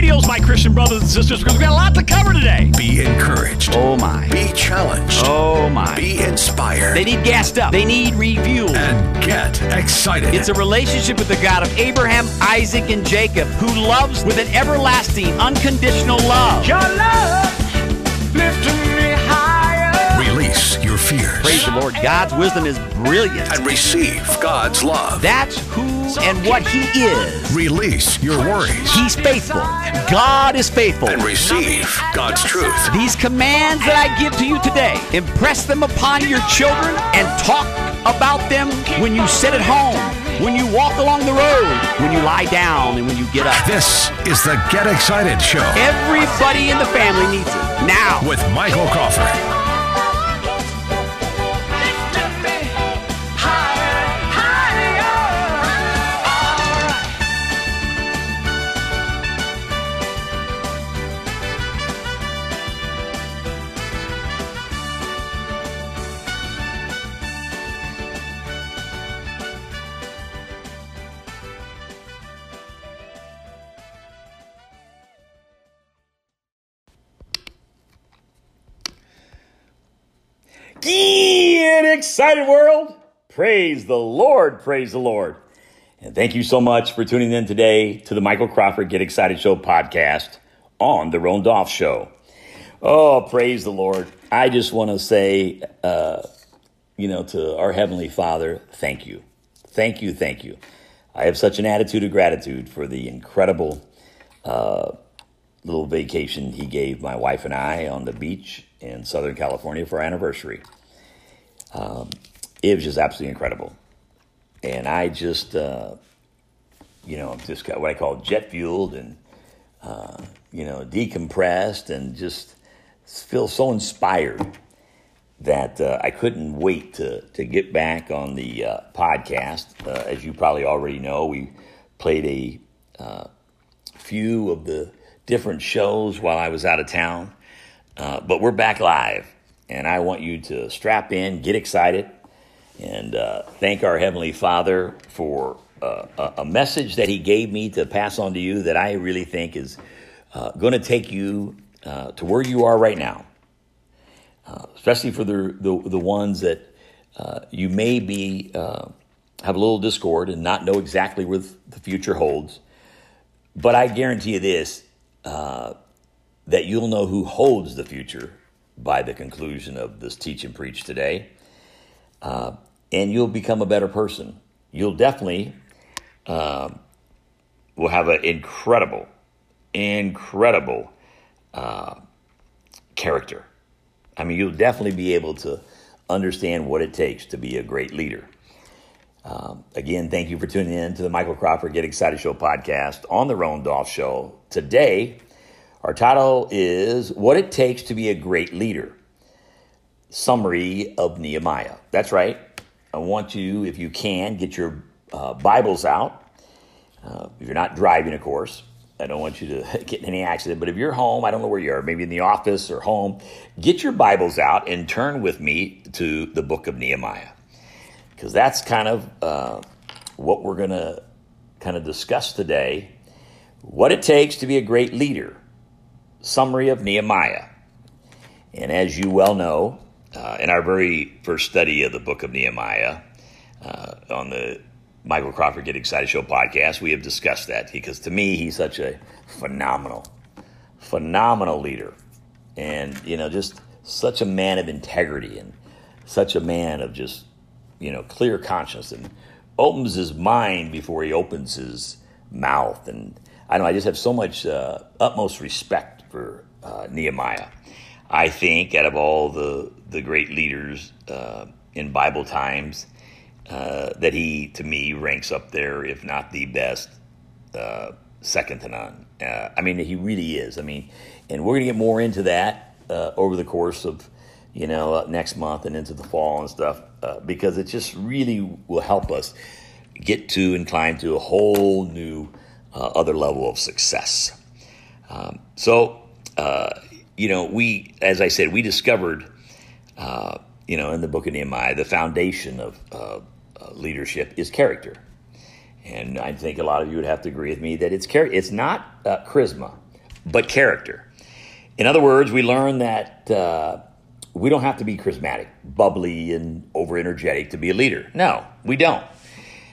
radios, my Christian brothers and sisters, because we got a lot to cover today. Be encouraged. Oh, my. Be challenged. Oh, my. Be inspired. They need gassed up. They need refueled. and get excited. It's a relationship with the God of Abraham, Isaac, and Jacob who loves with an everlasting, unconditional love. Your love lifting me higher. Release your fears Praise the Lord. God's wisdom is brilliant. and receive God's love. That's who and what He is. Release your worries He's faithful. God is faithful. and receive God's truth. These commands that I give to you today, impress them upon your children and talk about them when you sit at home, when you walk along the road, when you lie down, and when you get up. This is the Get Excited Show Everybody in the family needs it. Now, with Michael Crawford. Get excited, world! Praise the Lord, praise the Lord. And thank you so much for tuning in today to the Michael Crawford Get Excited Show podcast on the Ron Dolph Show. Oh, praise the Lord. I just want to say, uh, you know, to our Heavenly Father, thank you. Thank you, thank you. I have such an attitude of gratitude for the incredible uh, little vacation he gave my wife and I on the beach in Southern California for our anniversary. Um, it was just absolutely incredible. And I just, uh, you know, just got what I call jet fueled and, uh, you know, decompressed and just feel so inspired that uh, I couldn't wait to, to get back on the uh, podcast. Uh, as you probably already know, we played a uh, few of the different shows while I was out of town. Uh, but we're back live, and I want you to strap in, get excited, and uh, thank our Heavenly Father for uh, a message that He gave me to pass on to you that I really think is uh, going to take you uh, to where you are right now, especially for the, the, the ones that you may be have a little discord and not know exactly where the future holds. But I guarantee you this that you'll know who holds the future by the conclusion of this teach and preach today. Uh, and you'll become a better person. You'll definitely uh, will have an incredible, incredible uh, character. I mean, you'll definitely be able to understand what it takes to be a great leader. Um, again, thank you for tuning in to the Michael Crawford Get Excited Show podcast on the Roan Dolph Show. Today, our title is What It Takes to Be a Great Leader Summary of Nehemiah. That's right. I want you, if you can, get your uh, Bibles out. Uh, if you're not driving, of course, I don't want you to get in any accident, but if you're home, I don't know where you are, maybe in the office or home, get your Bibles out and turn with me to the book of Nehemiah because that's kind of uh, what we're going to kind of discuss today. What it takes to be a great leader. Summary of Nehemiah. And as you well know, uh, in our very first study of the book of Nehemiah uh, on the Michael Crawford Get Excited Show podcast, we have discussed that because to me, he's such a phenomenal, phenomenal leader. And, you know, just such a man of integrity and such a man of just you know, clear conscience and opens his mind before he opens his mouth. And I know I just have so much uh, utmost respect for uh, Nehemiah. I think out of all the the great leaders uh, in Bible times, uh, that he to me ranks up there, if not the best, uh, second to none. Uh, I mean, he really is. I mean, and we're going to get more into that uh, over the course of you know, next month and into the fall and stuff, because it just really will help us get to and climb to a whole new other level of success. Um, so, uh, you know, we, as I said, we discovered, uh, you know, in the book of Nehemiah, the foundation of uh, leadership is character. And I think a lot of you would have to agree with me that it's char- it's not charisma. but character. In other words, we learn that uh, we don't have to be charismatic, bubbly, and over energetic to be a leader. No, we don't.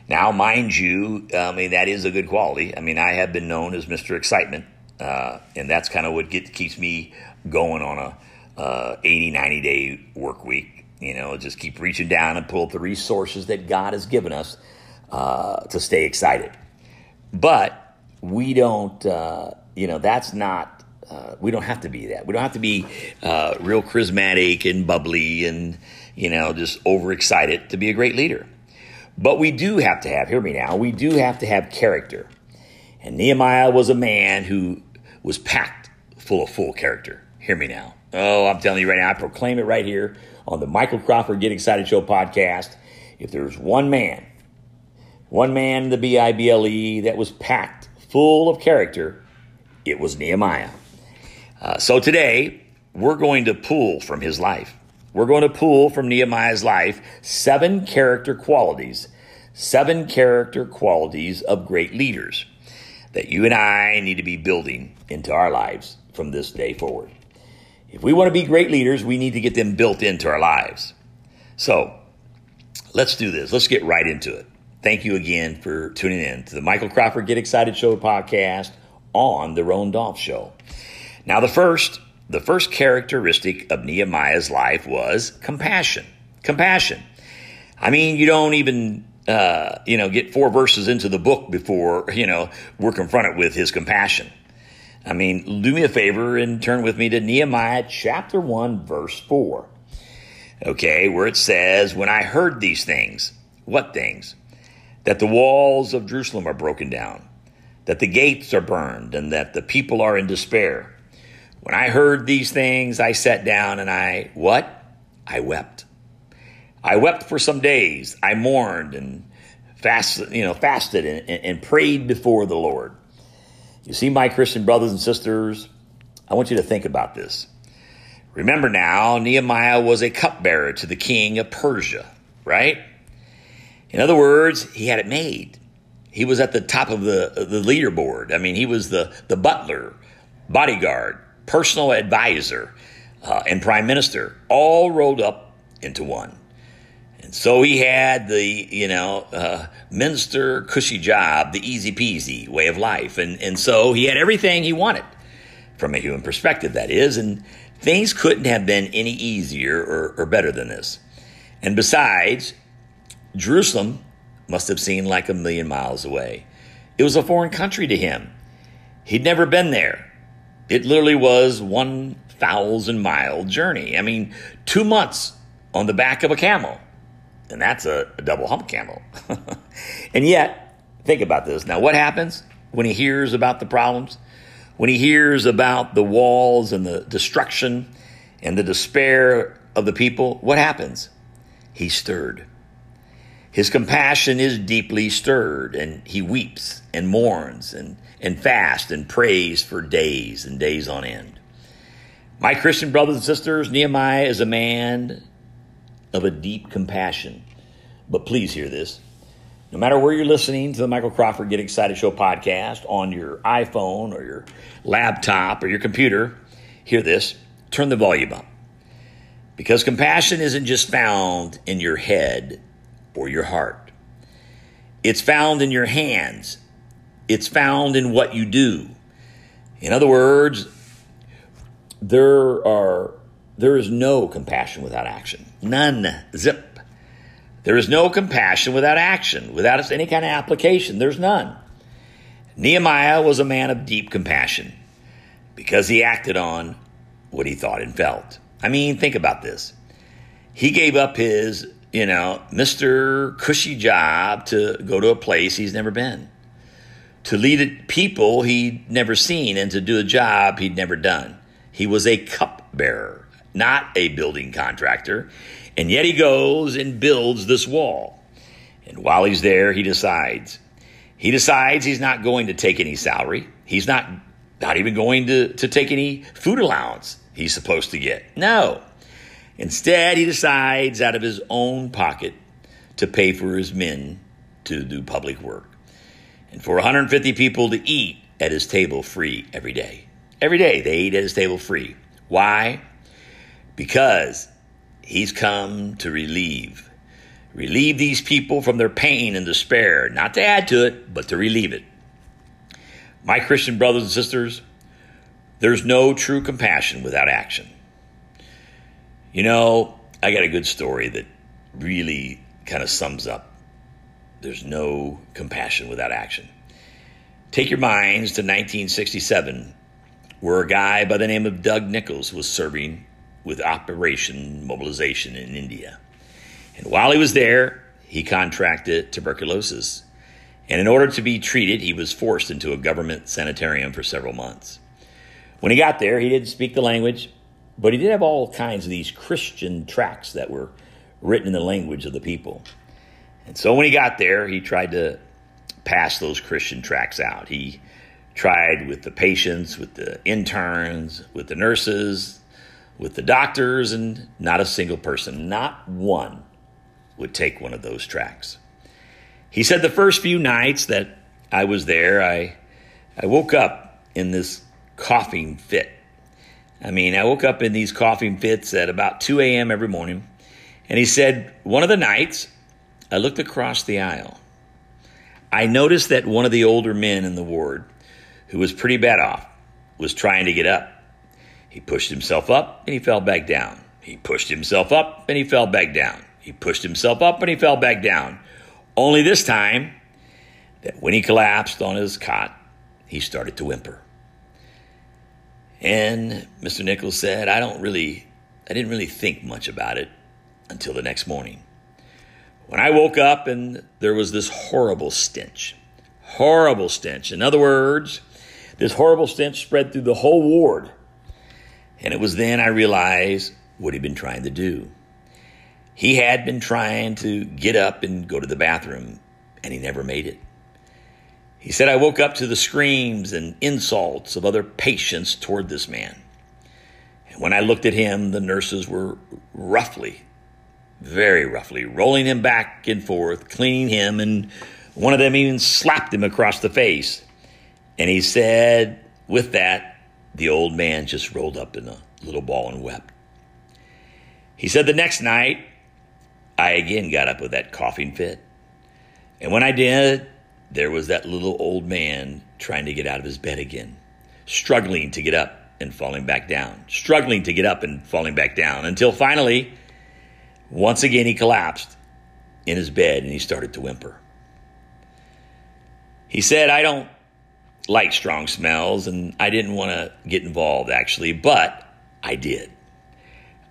Now, mind you, I mean, that is a good quality. I mean, I have been known as Mr. Excitement, uh, and that's kind of what get, keeps me going on a uh, 80, 90 day work week. You know, just keep reaching down and pull up the resources that God has given us uh, to stay excited. But we don't, uh, you know, that's not, uh, we don't have to be that. We don't have to be uh, real charismatic and bubbly and, you know, just overexcited to be a great leader. But we do have to have, hear me now, we do have to have character. And Nehemiah was a man who was packed full of full character. Hear me now. Oh, I'm telling you right now, I proclaim it right here on the Michael Crawford Get Excited Show podcast. If there's one man, one man in the B I B L E that was packed full of character, it was Nehemiah. Uh, so today, we're going to pull from his life. We're going to pull from Nehemiah's life seven character qualities, seven character qualities of great leaders that you and I need to be building into our lives from this day forward. If we want to be great leaders, we need to get them built into our lives. So let's do this. Let's get right into it. Thank you again for tuning in to the Michael Crawford Get Excited Show podcast on the Roan Dolph Show. Now, the first, the first characteristic of Nehemiah's life was compassion. Compassion. I mean, you don't even, uh, you know, get four verses into the book before, you know, we're confronted with his compassion. I mean, do me a favor and turn with me to Nehemiah chapter 1, verse 4. Okay, where it says, When I heard these things, what things? That the walls of Jerusalem are broken down, that the gates are burned, and that the people are in despair. When I heard these things, I sat down and I, what? I wept. I wept for some days. I mourned and fasted, you know, fasted and, and prayed before the Lord. You see, my Christian brothers and sisters, I want you to think about this. Remember now, Nehemiah was a cupbearer to the king of Persia, right? In other words, he had it made. He was at the top of the, the leaderboard. I mean, he was the, the butler, bodyguard, personal advisor, uh, and prime minister, all rolled up into one. And so he had the, you know, uh, minister cushy job, the easy peasy way of life. And, and so he had everything he wanted from a human perspective, that is. And things couldn't have been any easier or, or better than this. And besides, Jerusalem must have seemed like a million miles away. It was a foreign country to him. He'd never been there. It literally was 1,000 mile journey. I mean, two months on the back of a camel. And that's a, a double hump camel. and yet, think about this. Now, what happens when he hears about the problems? When he hears about the walls and the destruction and the despair of the people, what happens? He's stirred. His compassion is deeply stirred, and he weeps and mourns and, and fasts and prays for days and days on end. My Christian brothers and sisters, Nehemiah is a man of a deep compassion. But please hear this. No matter where you're listening to the Michael Crawford Get Excited Show podcast on your iPhone or your laptop or your computer, hear this. Turn the volume up. Because compassion isn't just found in your head or your heart, it's found in your hands, it's found in what you do. In other words, there are there is no compassion without action. None. Zip. There is no compassion without action, without any kind of application. There's none. Nehemiah was a man of deep compassion because he acted on what he thought and felt. I mean, think about this. He gave up his, you know, Mr. Cushy job to go to a place he's never been, to lead people he'd never seen, and to do a job he'd never done. He was a cupbearer, not a building contractor. And yet he goes and builds this wall. And while he's there, he decides. He decides he's not going to take any salary. He's not, not even going to, to take any food allowance he's supposed to get. No. Instead, he decides out of his own pocket to pay for his men to do public work. And for 150 people to eat at his table free every day. Every day they eat at his table free. Why? Because he's come to relieve. Relieve these people from their pain and despair, not to add to it, but to relieve it. My Christian brothers and sisters, there's no true compassion without action. You know, I got a good story that really kind of sums up there's no compassion without action. Take your minds to 1967, where a guy by the name of Doug Nichols was serving with Operation Mobilization in India. And while he was there, he contracted tuberculosis. And in order to be treated, he was forced into a government sanitarium for several months. When he got there, he didn't speak the language, but he did have all kinds of these Christian tracts that were written in the language of the people. And so when he got there, he tried to pass those Christian tracts out. He tried with the patients, with the interns, with the nurses, with the doctors, and not a single person, not one, would take one of those tracts. He said the first few nights that I was there, I, I woke up in this coughing fit. I mean, I woke up in these coughing fits at about 2 a.m. every morning. And he said, one of the nights, I looked across the aisle. I noticed that one of the older men in the ward, who was pretty bad off, was trying to get up. He pushed himself up and he fell back down. He pushed himself up and he fell back down. He pushed himself up and he fell back down. Only this time, that when he collapsed on his cot, he started to whimper. And Mr. Nichols said, I don't really, I didn't really think much about it until the next morning. When I woke up and there was this horrible stench. Horrible stench. In other words, this horrible stench spread through the whole ward. And it was then I realized what he'd been trying to do. He had been trying to get up and go to the bathroom, and he never made it. He said, I woke up to the screams and insults of other patients toward this man. And when I looked at him, the nurses were roughly very roughly, rolling him back and forth, cleaning him, and one of them even slapped him across the face. And he said, with that, the old man just rolled up in a little ball and wept. He said, the next night, I again got up with that coughing fit. And when I did, there was that little old man trying to get out of his bed again, struggling to get up and falling back down, struggling to get up and falling back down, until finally, once again, he collapsed in his bed and he started to whimper. He said, I don't like strong smells and I didn't want to get involved actually, but I did.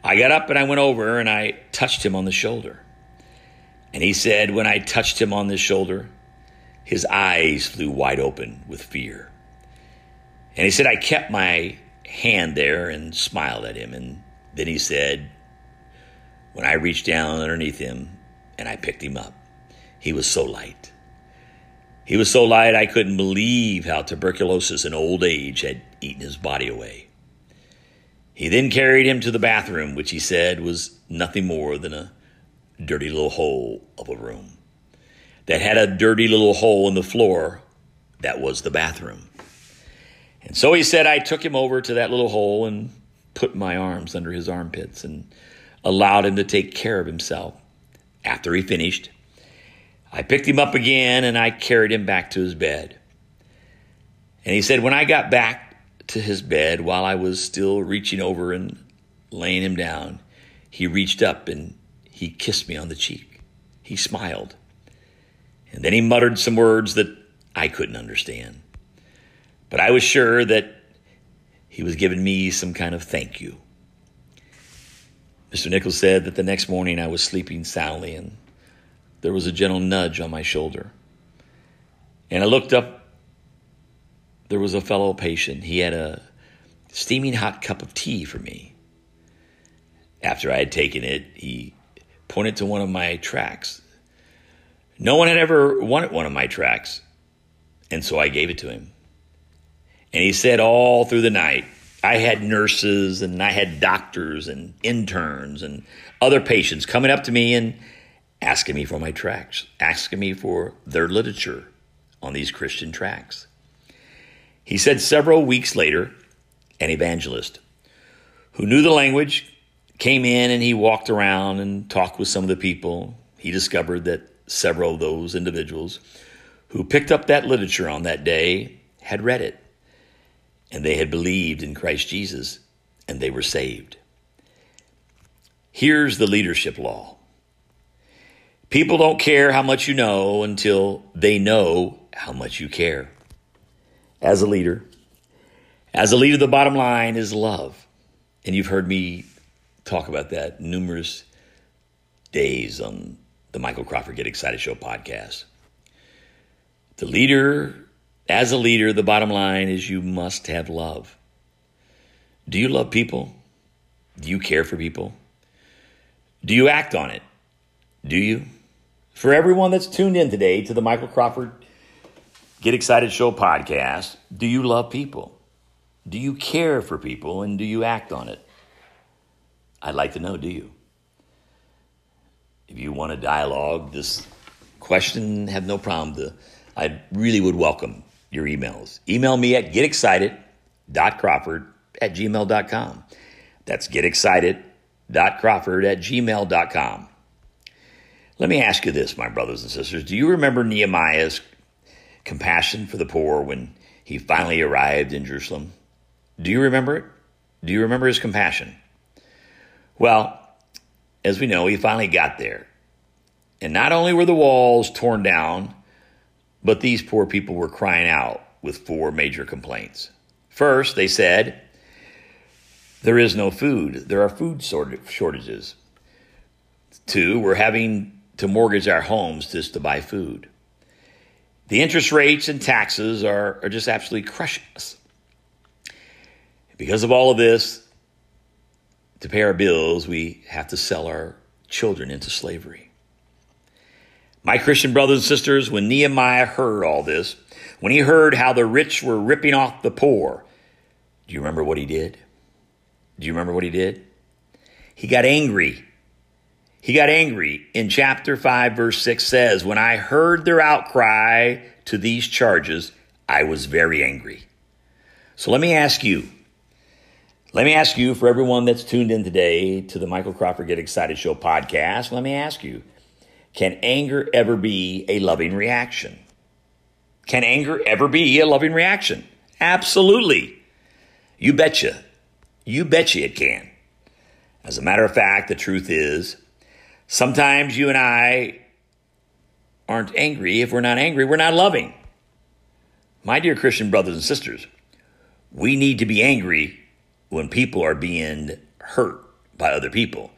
I got up and I went over and I touched him on the shoulder. And he said, when I touched him on the shoulder, his eyes flew wide open with fear. And he said, I kept my hand there and smiled at him. And then he said, when I reached down underneath him and I picked him up, he was so light. He was so light I couldn't believe how tuberculosis and old age had eaten his body away. He then carried him to the bathroom, which he said was nothing more than a dirty little hole of a room that had a dirty little hole in the floor that was the bathroom. And so he said, I took him over to that little hole and put my arms under his armpits and allowed him to take care of himself. After he finished, I picked him up again and I carried him back to his bed. And he said, when I got back to his bed while I was still reaching over and laying him down, he reached up and he kissed me on the cheek. He smiled. And then he muttered some words that I couldn't understand. But I was sure that he was giving me some kind of thank you. Mr. Nichols said that the next morning I was sleeping soundly and there was a gentle nudge on my shoulder. And I looked up. There was a fellow patient. He had a steaming hot cup of tea for me. After I had taken it, he pointed to one of my tracts. No one had ever wanted one of my tracts, and so I gave it to him. And he said all through the night, I had nurses and I had doctors and interns and other patients coming up to me and asking me for my tracts, asking me for their literature on these Christian tracts. He said several weeks later, an evangelist who knew the language, came in and he walked around and talked with some of the people. He discovered that several of those individuals who picked up that literature on that day had read it and they had believed in Christ Jesus and they were saved. Here's the leadership law people don't care how much you know until they know how much you care. As a leader, as a leader, the bottom line is love. And you've heard me talk about that numerous days on the Michael Crawford Get Excited Show podcast. The leader, as a leader, the bottom line is you must have love. Do you love people? Do you care for people? Do you act on it? Do you? For everyone that's tuned in today to the Michael Crawford Get Excited Show podcast, do you love people? Do you care for people and do you act on it? I'd like to know, do you? If you want a dialogue, this question, have no problem. To, I really would welcome your emails. Email me at getexcited.crawford at gmail.com. That's getexcited.crawford at gmail.com. Let me ask you this, my brothers and sisters. Do you remember Nehemiah's compassion for the poor when he finally arrived in Jerusalem? Do you remember it? Do you remember his compassion? Well, as we know, he finally got there. And not only were the walls torn down, but these poor people were crying out with four major complaints. First, they said, There is no food. There are food shortages. Two, we're having to mortgage our homes just to buy food. The interest rates and taxes are, are just absolutely crushing us. Because of all of this, to pay our bills, we have to sell our children into slavery. My Christian brothers and sisters, when Nehemiah heard all this, when he heard how the rich were ripping off the poor, do you remember what he did? Do you remember what he did? He got angry. He got angry. In chapter 5, verse 6 says, When I heard their outcry to these charges, I was very angry. So let me ask you, let me ask you, for everyone that's tuned in today to the Michael Crawford Get Excited Show podcast, let me ask you, can anger ever be a loving reaction? Can anger ever be a loving reaction? Absolutely. You betcha. You betcha it can. As a matter of fact, the truth is, sometimes you and I aren't angry. If we're not angry, we're not loving. My dear Christian brothers and sisters, we need to be angry when people are being hurt by other people,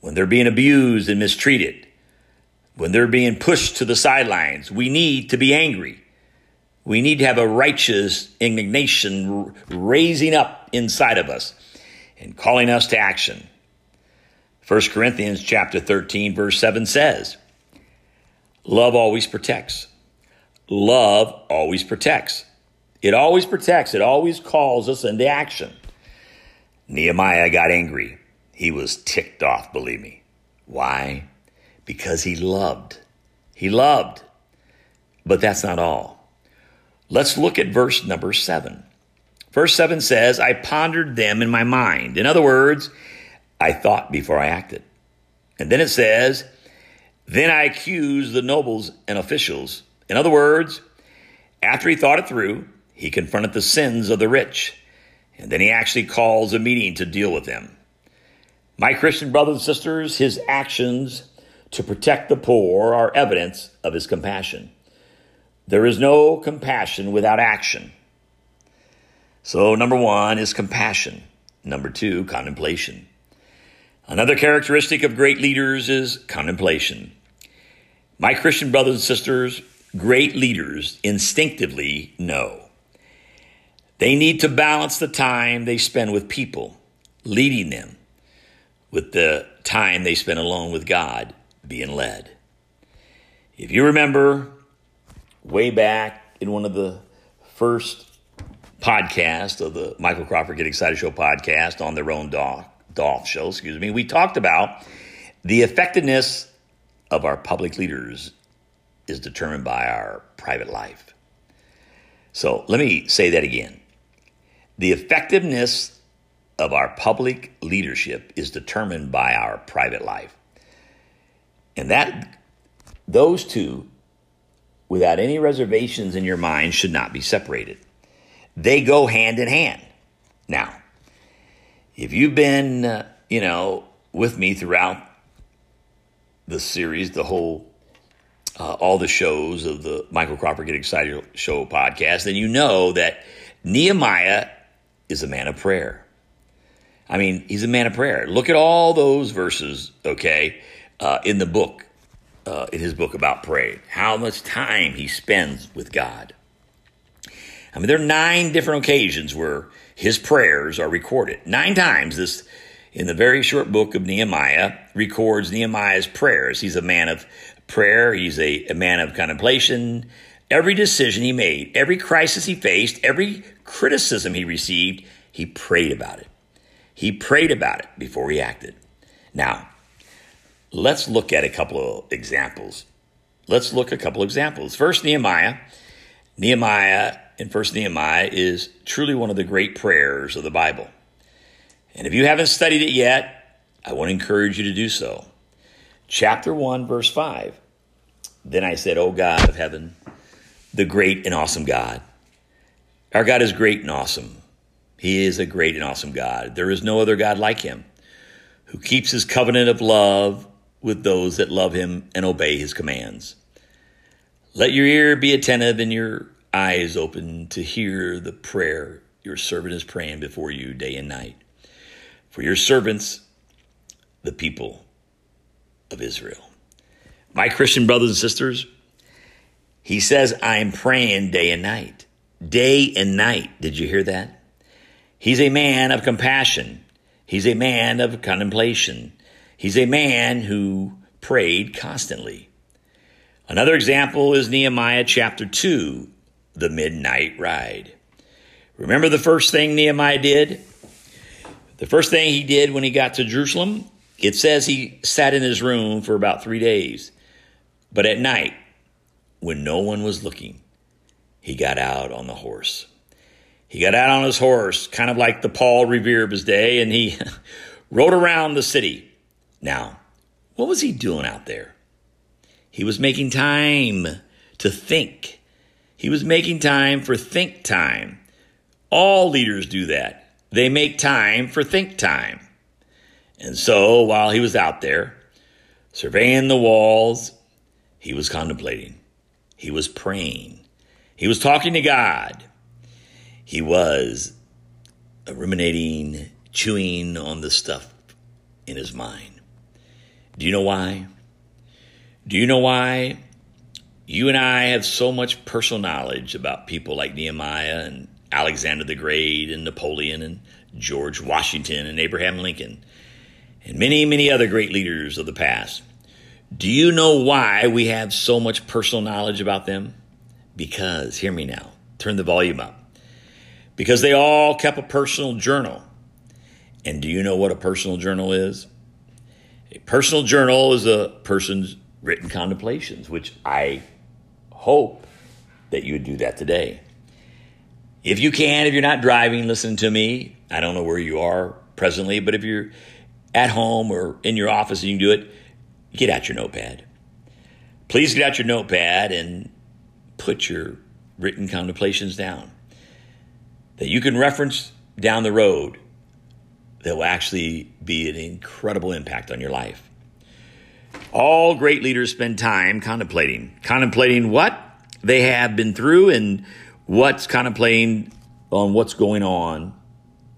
when they're being abused and mistreated, when they're being pushed to the sidelines. We need to be angry. We need to have a righteous indignation raising up inside of us and calling us to action. 1 Corinthians chapter 13 verse 7 says, love always protects. Love always protects. It always protects. It always calls us into action. Nehemiah got angry. He was ticked off, believe me. Why? Because he loved. He loved. But that's not all. Let's look at verse number seven. Verse seven says, I pondered them in my mind. In other words, I thought before I acted. And then it says, Then I accused the nobles and officials. In other words, after he thought it through, he confronted the sins of the rich and then he actually calls a meeting to deal with them. My Christian brothers and sisters, his actions to protect the poor are evidence of his compassion. There is no compassion without action. So, number one is compassion. Number two, contemplation. Another characteristic of great leaders is contemplation. My Christian brothers and sisters, great leaders instinctively know they need to balance the time they spend with people, leading them, with the time they spend alone with God, being led. If you remember way back in one of the first podcasts of the Michael Crawford Get Excited Show podcast on their own Dolph, Dolph show, excuse me, we talked about the effectiveness of our public leaders is determined by our private life. So let me say that again. The effectiveness of our public leadership is determined by our private life. And that those two without any reservations in your mind should not be separated. They go hand in hand. Now, if you've been, uh, you know, with me throughout the series, the whole, uh, all the shows of the Michael Crawford Get Excited Show podcast, then you know that Nehemiah is a man of prayer. I mean, he's a man of prayer. Look at all those verses, okay, uh, in the book, uh, in his book about praying, how much time he spends with God. I mean, there are nine different occasions where his prayers are recorded. Nine times this, in the very short book of Nehemiah, records Nehemiah's prayers. He's a man of prayer. He's a, a man of contemplation. Every decision he made, every crisis he faced, every criticism he received, he prayed about it. He prayed about it before he acted. Now, let's look at a couple of examples. Let's look at a couple of examples. First, Nehemiah. Nehemiah in First Nehemiah is truly one of the great prayers of the Bible. And if you haven't studied it yet, I want to encourage you to do so. Chapter 1, verse 5. Then I said, O God of heaven, the great and awesome God. Our God is great and awesome. He is a great and awesome God. There is no other God like him who keeps his covenant of love with those that love him and obey his commands. Let your ear be attentive and your eyes open to hear the prayer your servant is praying before you day and night. For your servants, the people of Israel. My Christian brothers and sisters, he says, I'm praying day and night. Day and night. Did you hear that? He's a man of compassion. He's a man of contemplation. He's a man who prayed constantly. Another example is Nehemiah chapter 2, the midnight ride. Remember the first thing Nehemiah did? The first thing he did when he got to Jerusalem? It says he sat in his room for about three days. But at night, when no one was looking, he got out on the horse. He got out on his horse, kind of like the Paul Revere of his day, and he rode around the city. Now, what was he doing out there? He was making time to think he was making time for think time. All leaders do that. They make time for think time. And so while he was out there surveying the walls, he was contemplating. He was praying. He was talking to God. He was ruminating, chewing on the stuff in his mind. Do you know why? Do you know why you and I have so much personal knowledge about people like Nehemiah and Alexander the Great and Napoleon and George Washington and Abraham Lincoln and many, many other great leaders of the past. Do you know why we have so much personal knowledge about them? Because, hear me now, turn the volume up. Because they all kept a personal journal. And do you know what a personal journal is? A personal journal is a person's written contemplations, which I hope that you would do that today. If you can, if you're not driving, listen to me. I don't know where you are presently, but if you're at home or in your office and you can do it, get out your notepad. Please get out your notepad and put your written contemplations down that you can reference down the road that will actually be an incredible impact on your life. All great leaders spend time contemplating. Contemplating what they have been through and what's contemplating on what's going on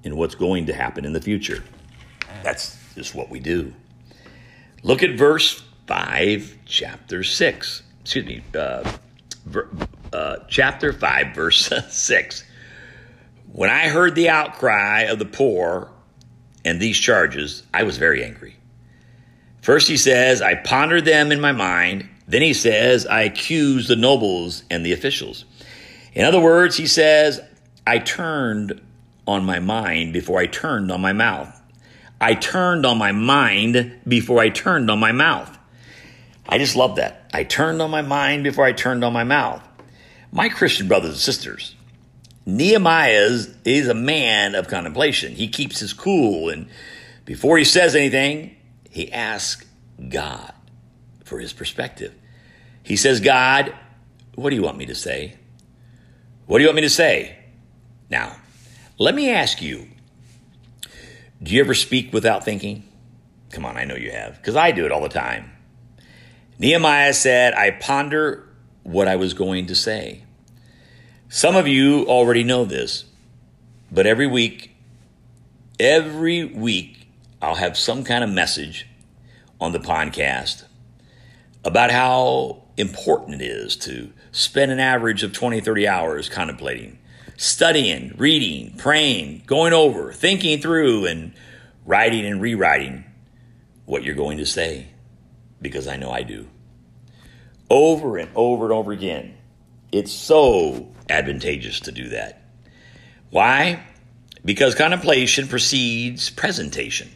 and what's going to happen in the future. That's just what we do. Look at verse 5, chapter 6. Excuse me, uh, ver, uh, chapter 5, verse 6. When I heard the outcry of the poor and these charges, I was very angry. First, he says, I pondered them in my mind. Then he says, I accused the nobles and the officials. In other words, he says, I turned on my mind before I turned on my mouth. I turned on my mind before I turned on my mouth. I just love that. I turned on my mind before I turned on my mouth. My Christian brothers and sisters, Nehemiah is a man of contemplation. He keeps his cool, and before he says anything, he asks God for his perspective. He says, God, what do you want me to say? What do you want me to say? Now, let me ask you do you ever speak without thinking? Come on, I know you have, because I do it all the time. Nehemiah said, I ponder what I was going to say. Some of you already know this, but every week, every week, I'll have some kind of message on the podcast about how important it is to spend an average of 20, 30 hours contemplating, studying, reading, praying, going over, thinking through, and writing and rewriting what you're going to say, because I know I do. Over and over and over again. It's so advantageous to do that. Why? Because contemplation precedes presentation.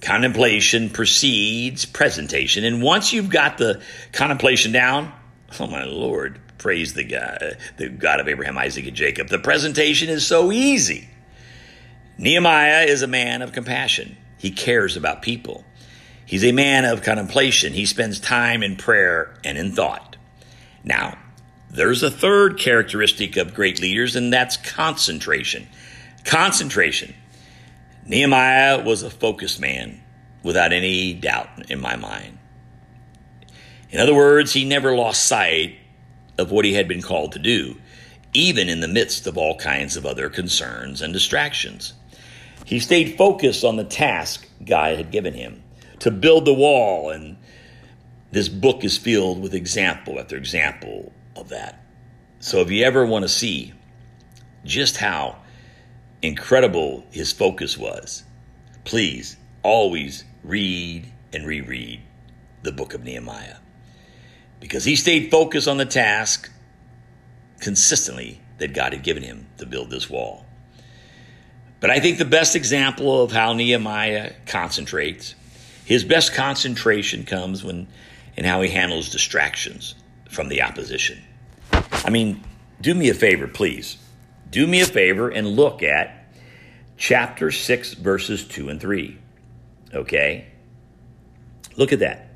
Contemplation precedes presentation. And once you've got the contemplation down, oh my Lord, praise the God, the God of Abraham, Isaac, and Jacob. The presentation is so easy. Nehemiah is a man of compassion. He cares about people. He's a man of contemplation. He spends time in prayer and in thought. Now, there's a third characteristic of great leaders, and that's concentration. Concentration. Nehemiah was a focused man without any doubt in my mind. In other words, he never lost sight of what he had been called to do, even in the midst of all kinds of other concerns and distractions. He stayed focused on the task God had given him to build the wall, and this book is filled with example after example of that. So if you ever want to see just how incredible his focus was, please always read and reread the book of Nehemiah. Because he stayed focused on the task consistently that God had given him to build this wall. But I think the best example of how Nehemiah concentrates, his best concentration comes when in how he handles distractions from the opposition. I mean, do me a favor, please. Do me a favor and look at chapter 6, verses 2 and 3. Okay? Look at that.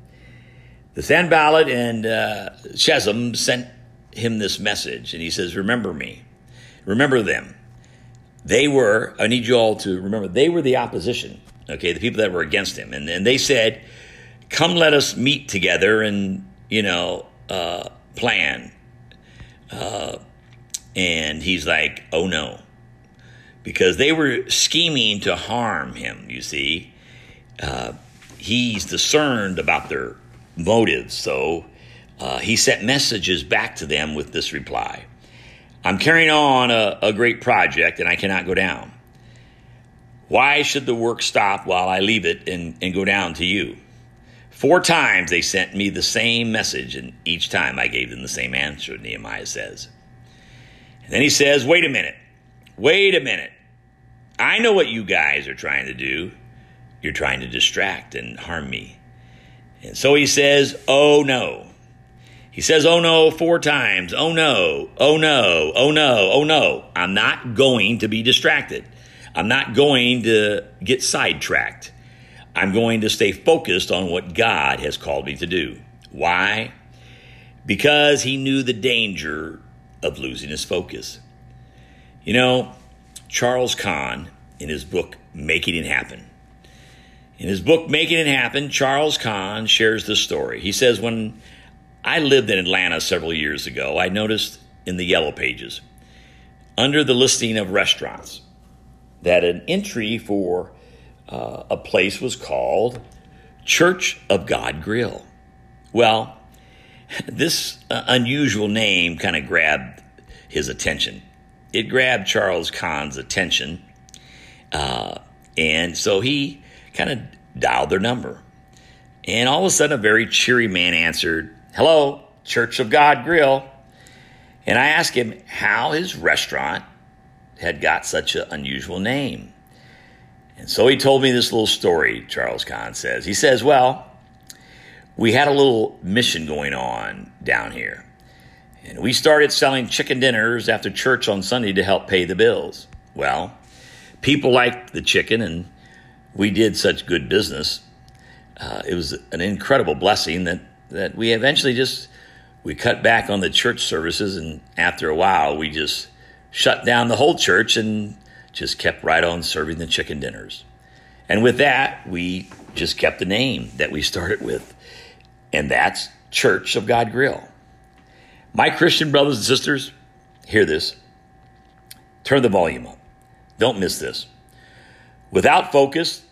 The Sanballat and uh, sent him this message, and he says, Remember me. Remember them. They were, I need you all to remember, they were the opposition, okay, the people that were against him. And, and they said, Come, let us meet together and, you know, uh, plan. Uh, and he's like, Oh no. Because they were scheming to harm him, you see. Uh, he's discerned about their motives, so uh, he sent messages back to them with this reply I'm carrying on a, a great project and I cannot go down. Why should the work stop while I leave it and, and go down to you? Four times they sent me the same message, and each time I gave them the same answer, Nehemiah says. And then he says, Wait a minute. Wait a minute. I know what you guys are trying to do. You're trying to distract and harm me. And so he says, Oh no. He says, Oh no, four times. Oh no, oh no, oh no, oh no. I'm not going to be distracted. I'm not going to get sidetracked. I'm going to stay focused on what God has called me to do. Why? Because he knew the danger of losing his focus. You know, Charles Kahn, in his book, Making It Happen, in his book, Making It Happen, Charles Kahn shares this story. He says, When I lived in Atlanta several years ago, I noticed in the Yellow Pages, under the listing of restaurants, that an entry for uh, a place was called Church of God Grill. Well, this uh, unusual name kind of grabbed his attention. It grabbed Charles Kahn's attention, uh, and so he kind of dialed their number. And all of a sudden, a very cheery man answered, Hello, Church of God Grill. And I asked him how his restaurant had got such an unusual name. And so he told me this little story, Charles Kahn says. He says, Well, we had a little mission going on down here. And we started selling chicken dinners after church on Sunday to help pay the bills. Well, people liked the chicken and we did such good business. Uh, it was an incredible blessing that, that we eventually just we cut back on the church services and after a while we just shut down the whole church and just kept right on serving the chicken dinners. And with that, we just kept the name that we started with. And that's Church of God Grill. My Christian brothers and sisters, hear this. Turn the volume up. Don't miss this. Without focus,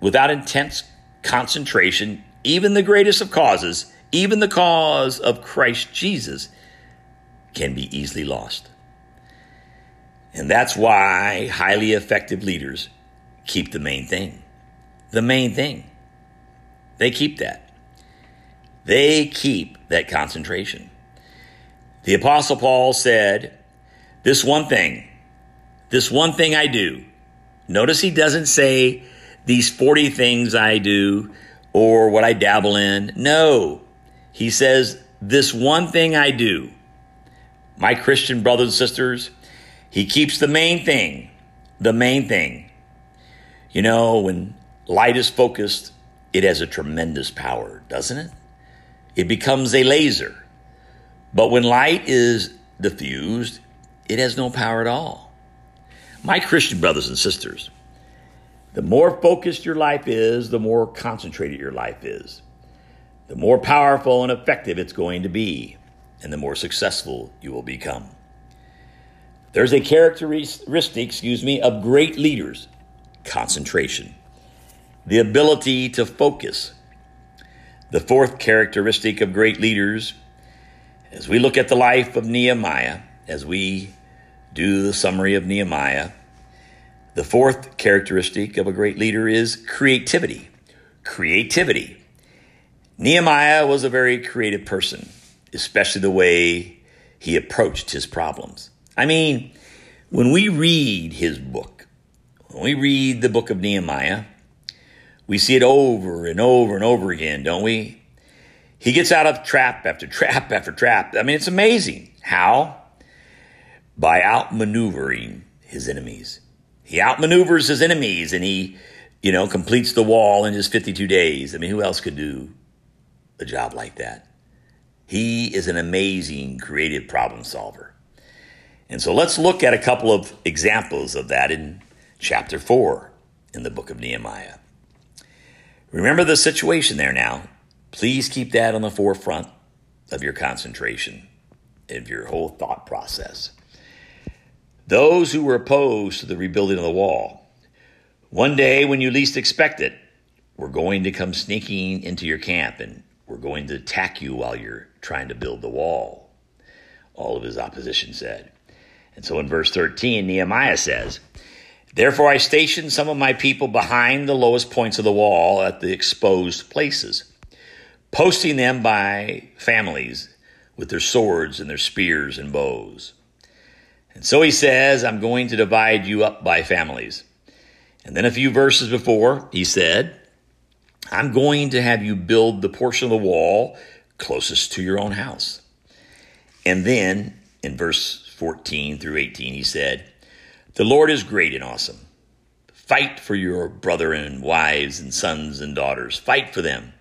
without intense concentration, even the greatest of causes, even the cause of Christ Jesus, can be easily lost. And that's why highly effective leaders keep the main thing. The main thing. They keep that. They keep that concentration. The Apostle Paul said, This one thing, this one thing I do. Notice he doesn't say, These 40 things I do or what I dabble in. No, he says, This one thing I do. My Christian brothers and sisters, he keeps the main thing, the main thing. You know, when light is focused, it has a tremendous power, doesn't it? It becomes a laser. But when light is diffused, it has no power at all. My Christian brothers and sisters, the more focused your life is, the more concentrated your life is. The more powerful and effective it's going to be, and the more successful you will become. There's a characteristic, excuse me, of great leaders concentration, the ability to focus. The fourth characteristic of great leaders, as we look at the life of Nehemiah, as we do the summary of Nehemiah, the fourth characteristic of a great leader is creativity. Creativity. Nehemiah was a very creative person, especially the way he approached his problems. I mean, when we read his book, when we read the book of Nehemiah, we see it over and over and over again, don't we? He gets out of trap after trap after trap. I mean, it's amazing. How? By outmaneuvering his enemies. He outmaneuvers his enemies and he, you know, completes the wall in just 52 days. I mean, who else could do a job like that? He is an amazing creative problem solver. And so let's look at a couple of examples of that in chapter 4 in the book of Nehemiah. Remember the situation there now. Please keep that on the forefront of your concentration, of your whole thought process. Those who were opposed to the rebuilding of the wall, one day when you least expect it, were going to come sneaking into your camp and we're going to attack you while you're trying to build the wall. All of his opposition said. And so in verse 13, Nehemiah says, Therefore I stationed some of my people behind the lowest points of the wall at the exposed places, posting them by families with their swords and their spears and bows. And so he says, I'm going to divide you up by families. And then a few verses before, he said, I'm going to have you build the portion of the wall closest to your own house. And then in verse 14 through 18, he said, The Lord is great and awesome. Fight for your brethren, wives, and sons and daughters. Fight for them.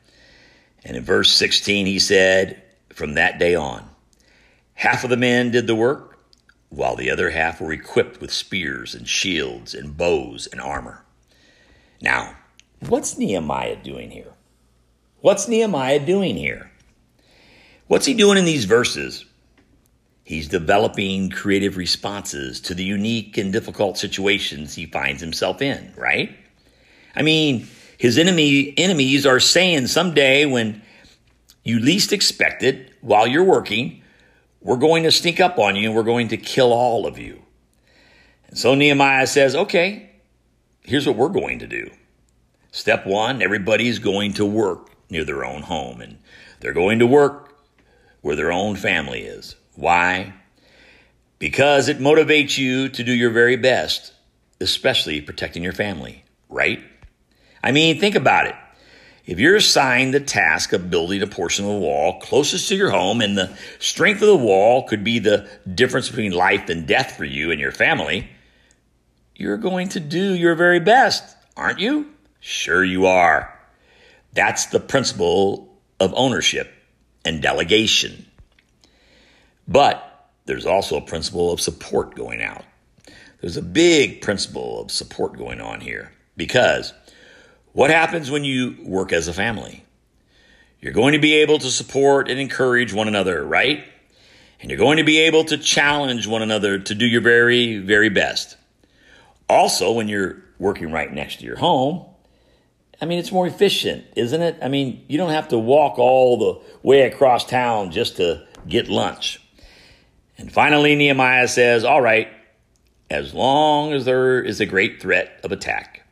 And in verse 16, he said, From that day on, half of the men did the work, while the other half were equipped with spears and shields and bows and armor. Now, what's Nehemiah doing here? What's Nehemiah doing here? What's he doing in these verses? He's developing creative responses to the unique and difficult situations he finds himself in, right? I mean, his enemy enemies are saying someday when you least expect it, while you're working, we're going to sneak up on you and we're going to kill all of you. And so Nehemiah says, okay, here's what we're going to do. Step one, everybody's going to work near their own home and they're going to work where their own family is. Why? Because it motivates you to do your very best, especially protecting your family, right? I mean, think about it. if you're assigned the task of building a portion of the wall closest to your home, and the strength of the wall could be the difference between life and death for you and your family, you're going to do your very best, aren't you? Sure, you are. That's the principle of ownership and delegation. But there's also a principle of support going out. There's a big principle of support going on here because what happens when you work as a family? You're going to be able to support and encourage one another, right? And you're going to be able to challenge one another to do your very, very best. Also, when you're working right next to your home, I mean, it's more efficient, isn't it? I mean, you don't have to walk all the way across town just to get lunch. And finally, Nehemiah says, All right, as long as there is a great threat of attack,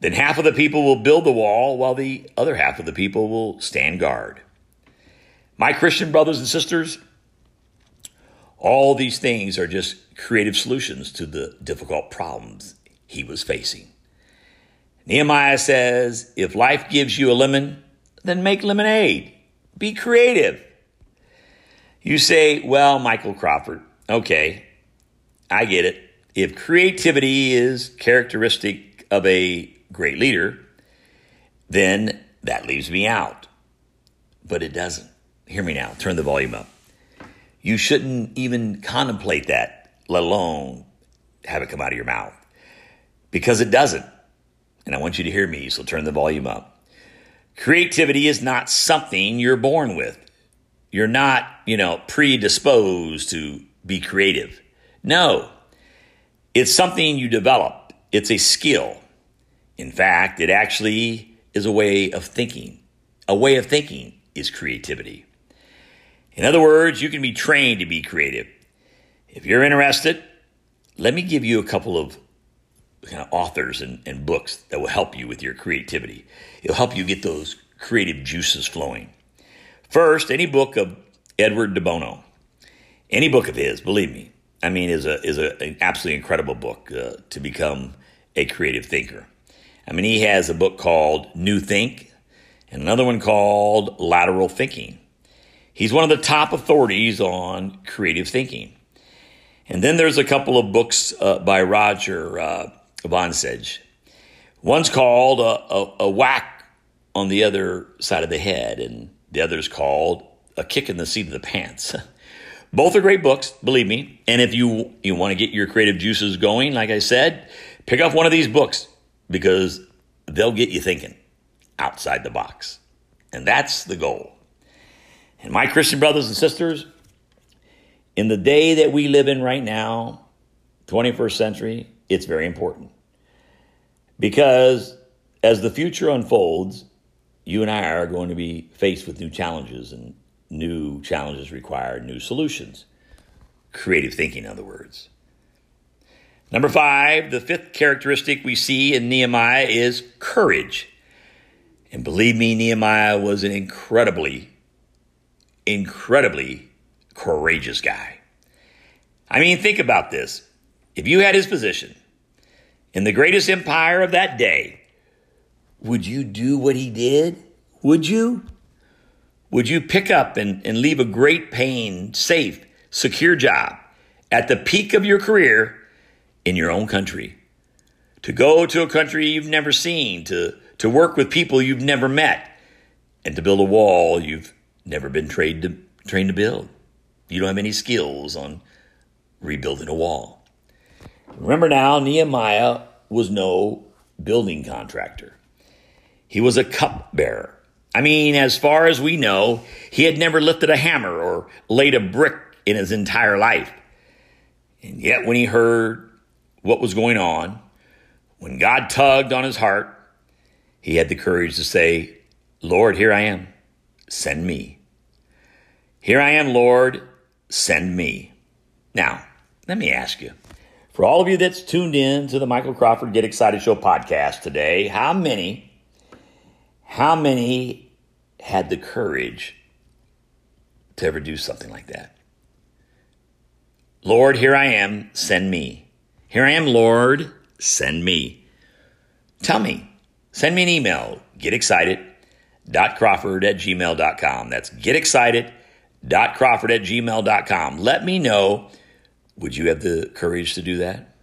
then half of the people will build the wall while the other half of the people will stand guard. My Christian brothers and sisters, all these things are just creative solutions to the difficult problems he was facing. Nehemiah says, if life gives you a lemon, then make lemonade. Be creative. You say, well, Michael Crawford, okay, I get it. If creativity is characteristic of a great leader, then that leaves me out. But it doesn't. Hear me now. Turn the volume up. You shouldn't even contemplate that, let alone have it come out of your mouth. Because it doesn't. And I want you to hear me, so turn the volume up. Creativity is not something you're born with. You're not, you know, predisposed to be creative. No, it's something you develop. It's a skill. In fact, it actually is a way of thinking. A way of thinking is creativity. In other words, you can be trained to be creative. If you're interested, let me give you a couple of kind of authors and, and books that will help you with your creativity. It'll help you get those creative juices flowing. First, any book of Edward de Bono, any book of his, believe me, I mean, is a is a, an absolutely incredible book uh, to become a creative thinker. I mean, he has a book called New Think and another one called Lateral Thinking. He's one of the top authorities on creative thinking. And then there's a couple of books uh, by Roger uh, Banzhaf. One's called a, a, a Whack on the Other Side of the Head, and the other is called A Kick in the Seat of the Pants. Both are great books, believe me. And if you, you want to get your creative juices going, like I said, pick up one of these books because they'll get you thinking outside the box. And that's the goal. And my Christian brothers and sisters, in the day that we live in right now, 21st century, it's very important. Because as the future unfolds, you and I are going to be faced with new challenges, and new challenges require new solutions. Creative thinking, in other words. Number five, the fifth characteristic we see in Nehemiah is courage. And believe me, Nehemiah was an incredibly, incredibly courageous guy. I mean, think about this. If you had his position in the greatest empire of that day, would you do what he did? Would you? Would you pick up and, and leave a great paying, safe, secure job at the peak of your career in your own country? To go to a country you've never seen, to, to work with people you've never met, and to build a wall you've never been trained to, trained to build. You don't have any skills on rebuilding a wall. Remember now, Nehemiah was no building contractor. He was a cupbearer. I mean, as far as we know, he had never lifted a hammer or laid a brick in his entire life. And yet, when he heard what was going on, when God tugged on his heart, he had the courage to say, Lord, here I am. Send me. Here I am, Lord. Send me. Now, let me ask you for all of you that's tuned in to the Michael Crawford Get Excited Show podcast today, how many, how many had the courage to ever do something like that? Lord, here I am, send me. Here I am, Lord, send me. Tell me, send me an email, get excited getexcited.crawford at gmail.com. That's getexcited.crawford at gmail.com. Let me know, would you have the courage to do that?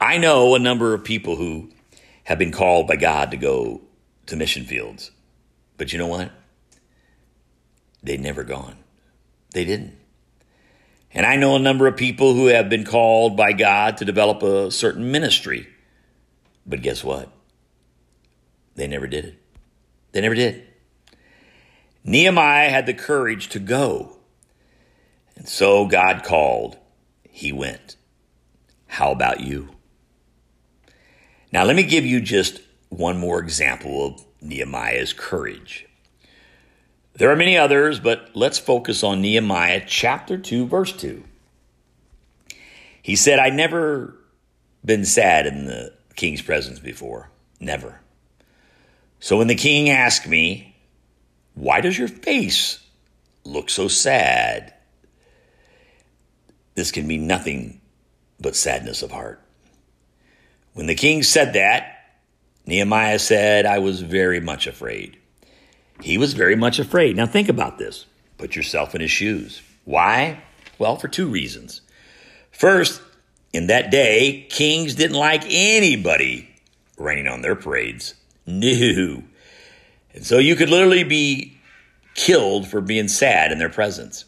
I know a number of people who have been called by God to go to mission fields. But you know what? They'd never gone. They didn't. And I know a number of people who have been called by God to develop a certain ministry. But guess what? They never did it. They never did. Nehemiah had the courage to go. And so God called. He went. How about you? Now, let me give you just one more example of Nehemiah's courage. There are many others, but let's focus on Nehemiah chapter 2, verse 2. He said, I never been sad in the king's presence before. Never. So when the king asked me, Why does your face look so sad? This can mean nothing but sadness of heart. When the king said that, Nehemiah said, I was very much afraid. He was very much afraid. Now think about this. Put yourself in his shoes. Why? Well, for two reasons. First, in that day, kings didn't like anybody raining on their parades. No. And so you could literally be killed for being sad in their presence.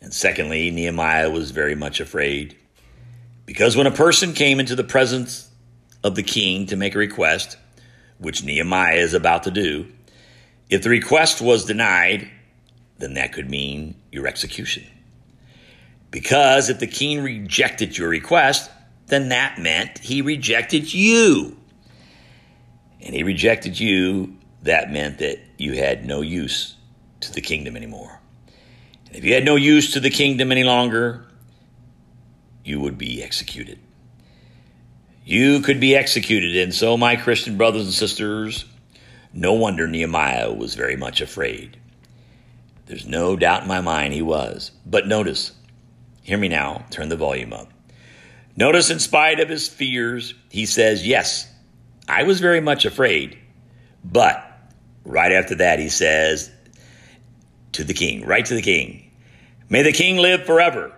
And secondly, Nehemiah was very much afraid because when a person came into the presence of the king to make a request, which Nehemiah is about to do, if the request was denied, then that could mean your execution. Because if the king rejected your request, then that meant he rejected you. And he rejected you, that meant that you had no use to the kingdom anymore. And if you had no use to the kingdom any longer, you would be executed. You could be executed. And so, my Christian brothers and sisters, no wonder Nehemiah was very much afraid. There's no doubt in my mind he was. But notice, hear me now, turn the volume up. Notice, in spite of his fears, he says, Yes, I was very much afraid. But right after that, he says to the king, right to the king, May the king live forever.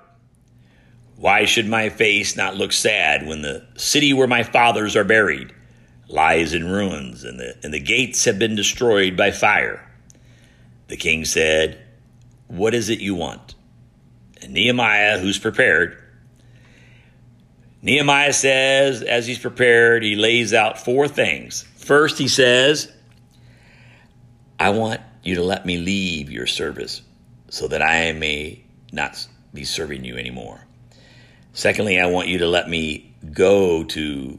Why should my face not look sad when the city where my fathers are buried lies in ruins and the, and the gates have been destroyed by fire? The king said, What is it you want? And Nehemiah, who's prepared, Nehemiah says, as he's prepared, he lays out four things. First, he says, I want you to let me leave your service so that I may not be serving you anymore. Secondly, I want you to let me go to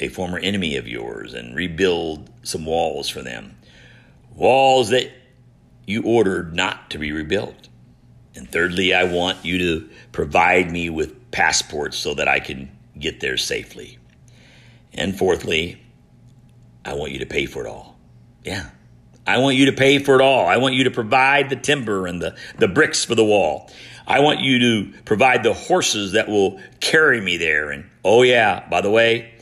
a former enemy of yours and rebuild some walls for them. Walls that you ordered not to be rebuilt. And thirdly, I want you to provide me with passports so that I can get there safely. And fourthly, I want you to pay for it all. Yeah. I want you to pay for it all. I want you to provide the timber and the, the bricks for the wall. I want you to provide the horses that will carry me there. And oh, yeah, by the way,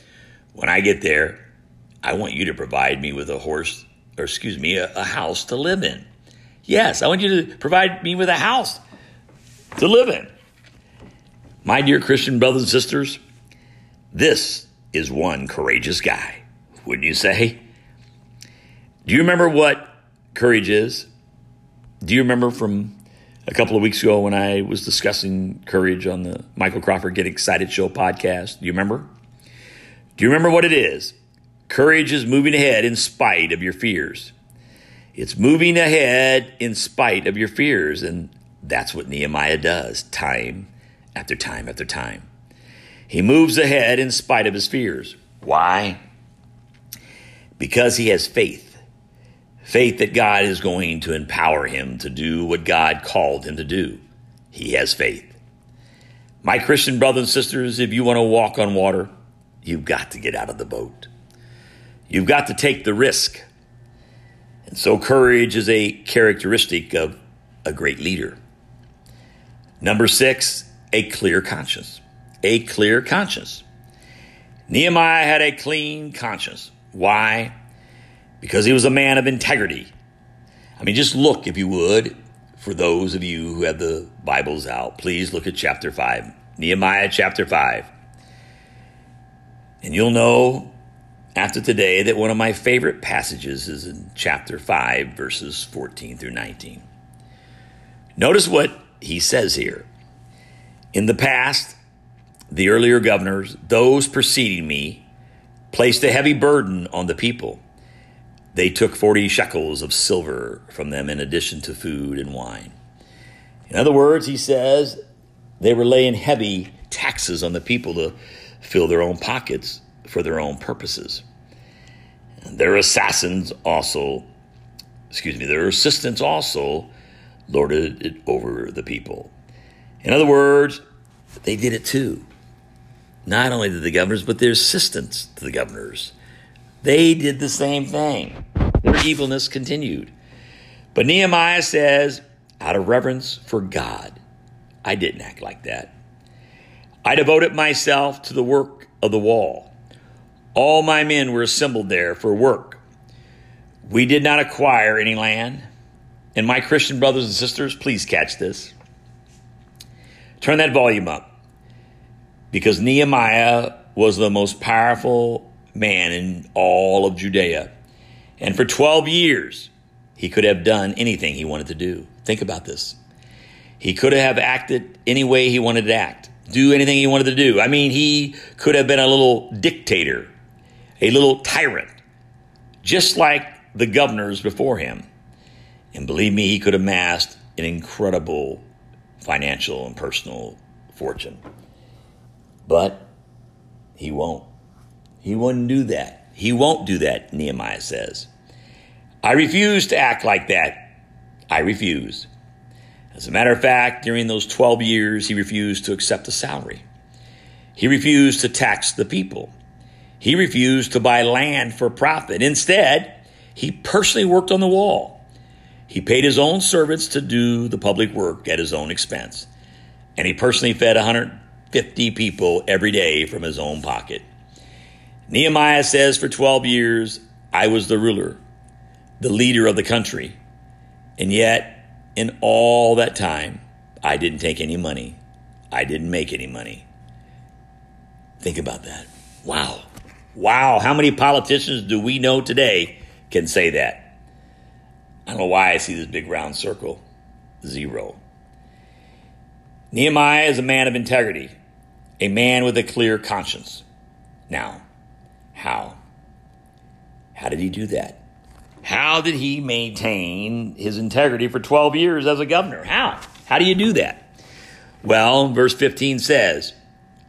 when I get there, I want you to provide me with a horse, or excuse me, a, a house to live in. Yes, I want you to provide me with a house to live in. My dear Christian brothers and sisters, this is one courageous guy, wouldn't you say? Do you remember what courage is? Do you remember from a couple of weeks ago when I was discussing courage on the Michael Crawford Get Excited Show podcast? Do you remember? Do you remember what it is? Courage is moving ahead in spite of your fears. It's moving ahead in spite of your fears. And that's what Nehemiah does time after time after time. He moves ahead in spite of his fears. Why? Because he has faith. Faith that God is going to empower him to do what God called him to do. He has faith. My Christian brothers and sisters, if you want to walk on water, you've got to get out of the boat. You've got to take the risk. And so, courage is a characteristic of a great leader. Number six, a clear conscience. A clear conscience. Nehemiah had a clean conscience. Why? Because he was a man of integrity. I mean, just look, if you would, for those of you who have the Bibles out, please look at chapter 5, Nehemiah chapter 5. And you'll know after today that one of my favorite passages is in chapter 5, verses 14 through 19. Notice what he says here. In the past, the earlier governors, those preceding me, placed a heavy burden on the people. They took 40 shekels of silver from them in addition to food and wine. In other words, he says they were laying heavy taxes on the people to fill their own pockets for their own purposes. And their assassins also, excuse me, their assistants also lorded it over the people. In other words, they did it too. Not only did the governors, but their assistants to the governors. They did the same thing. Their evilness continued. But Nehemiah says, out of reverence for God, I didn't act like that. I devoted myself to the work of the wall. All my men were assembled there for work. We did not acquire any land. And my Christian brothers and sisters, please catch this. Turn that volume up because Nehemiah was the most powerful man in all of Judea. And for 12 years, he could have done anything he wanted to do. Think about this. He could have acted any way he wanted to act, do anything he wanted to do. I mean, he could have been a little dictator, a little tyrant, just like the governors before him. And believe me, he could have amassed an incredible financial and personal fortune. But he won't. He wouldn't do that. He won't do that, Nehemiah says. I refuse to act like that. I refuse. As a matter of fact, during those 12 years, he refused to accept a salary. He refused to tax the people. He refused to buy land for profit. Instead, he personally worked on the wall. He paid his own servants to do the public work at his own expense. And he personally fed 150 people every day from his own pocket. Nehemiah says, For 12 years, I was the ruler, the leader of the country. And yet, in all that time, I didn't take any money. I didn't make any money. Think about that. Wow. Wow. How many politicians do we know today can say that? I don't know why I see this big round circle. Zero. Nehemiah is a man of integrity, a man with a clear conscience. Now, how? How did he do that? How did he maintain his integrity for 12 years as a governor? How? How do you do that? Well, verse 15 says,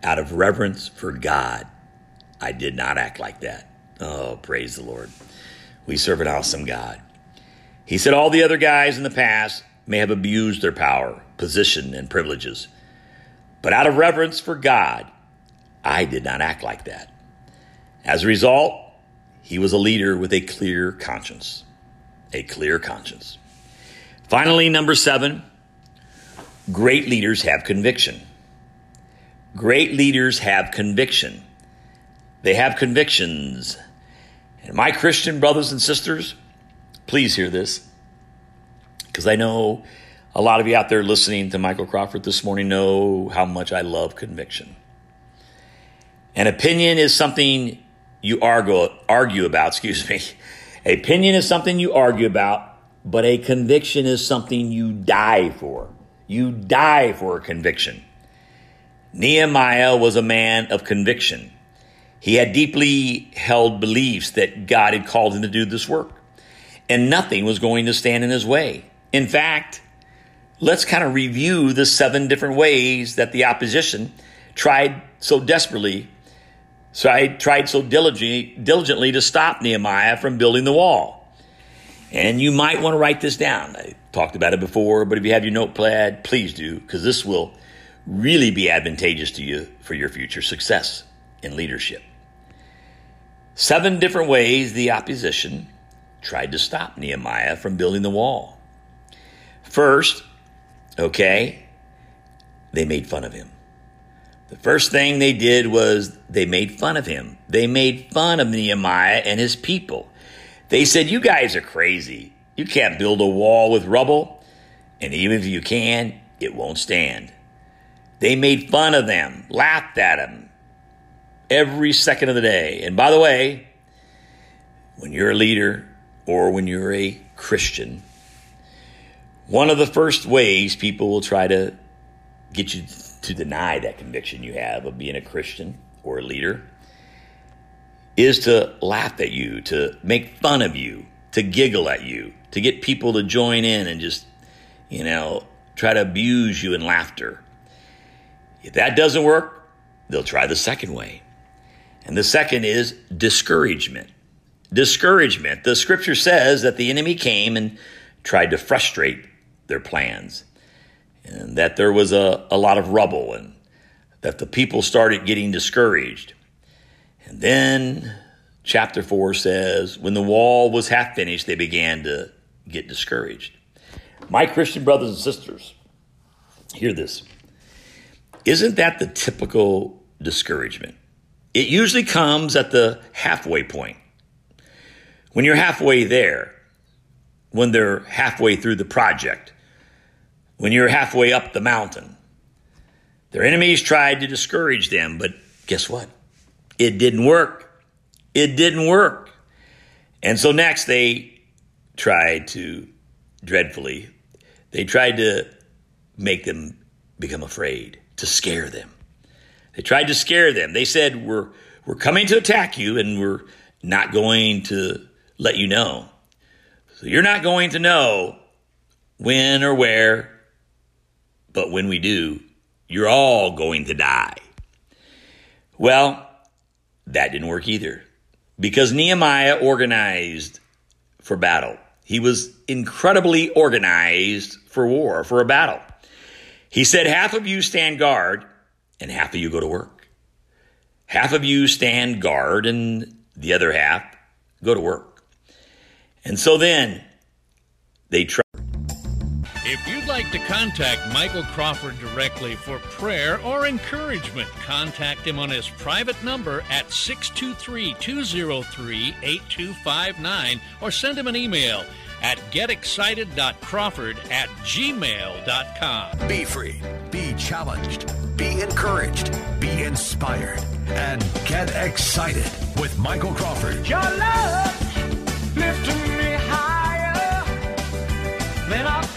out of reverence for God, I did not act like that. Oh, praise the Lord. We serve an awesome God. He said all the other guys in the past may have abused their power, position, and privileges. But out of reverence for God, I did not act like that. As a result, he was a leader with a clear conscience. A clear conscience. Finally, number seven, great leaders have conviction. Great leaders have conviction. They have convictions. And my Christian brothers and sisters, please hear this because I know a lot of you out there listening to Michael Crawford this morning know how much I love conviction. An opinion is something you argue, argue about, excuse me. Opinion is something you argue about, but a conviction is something you die for. You die for a conviction. Nehemiah was a man of conviction. He had deeply held beliefs that God had called him to do this work, and nothing was going to stand in his way. In fact, let's kind of review the seven different ways that the opposition tried so desperately, tried, tried so diligently to stop Nehemiah from building the wall. And you might want to write this down. I talked about it before, but if you have your notepad, please do, because this will really be advantageous to you for your future success in leadership. Seven different ways the opposition tried to stop Nehemiah from building the wall. First, okay, they made fun of him. The first thing they did was they made fun of him. They made fun of Nehemiah and his people. They said, You guys are crazy. You can't build a wall with rubble. And even if you can, it won't stand. They made fun of them, laughed at them every second of the day. And by the way, when you're a leader or when you're a Christian, one of the first ways people will try to get you to deny that conviction you have of being a Christian or a leader is to laugh at you, to make fun of you, to giggle at you, to get people to join in and just, you know, try to abuse you in laughter. If that doesn't work, they'll try the second way. And the second is discouragement. Discouragement. The scripture says that the enemy came and tried to frustrate their plans, and that there was a, a lot of rubble, and that the people started getting discouraged. And then chapter 4 says, when the wall was half finished, they began to get discouraged. My Christian brothers and sisters, hear this. Isn't that the typical discouragement? It usually comes at the halfway point. When you're halfway there, when they're halfway through the project, when you're halfway up the mountain. Their enemies tried to discourage them, but guess what? It didn't work. It didn't work. And so next they tried to, dreadfully, they tried to make them become afraid, to scare them. They tried to scare them. They said, We're, we're coming to attack you and we're not going to let you know. So you're not going to know when or where, but when we do, you're all going to die. Well, that didn't work either because Nehemiah organized for battle. He was incredibly organized for war, for a battle. He said, Half of you stand guard and half of you go to work. Half of you stand guard and the other half go to work. And so then they tried. If you'd like to contact Michael Crawford directly for prayer or encouragement, contact him on his private number at 623 203 8259 or send him an email at getexcited.crawford at gmail.com. Be free, be challenged, be encouraged, be inspired, and get excited with Michael Crawford. Your love lifting me higher than I've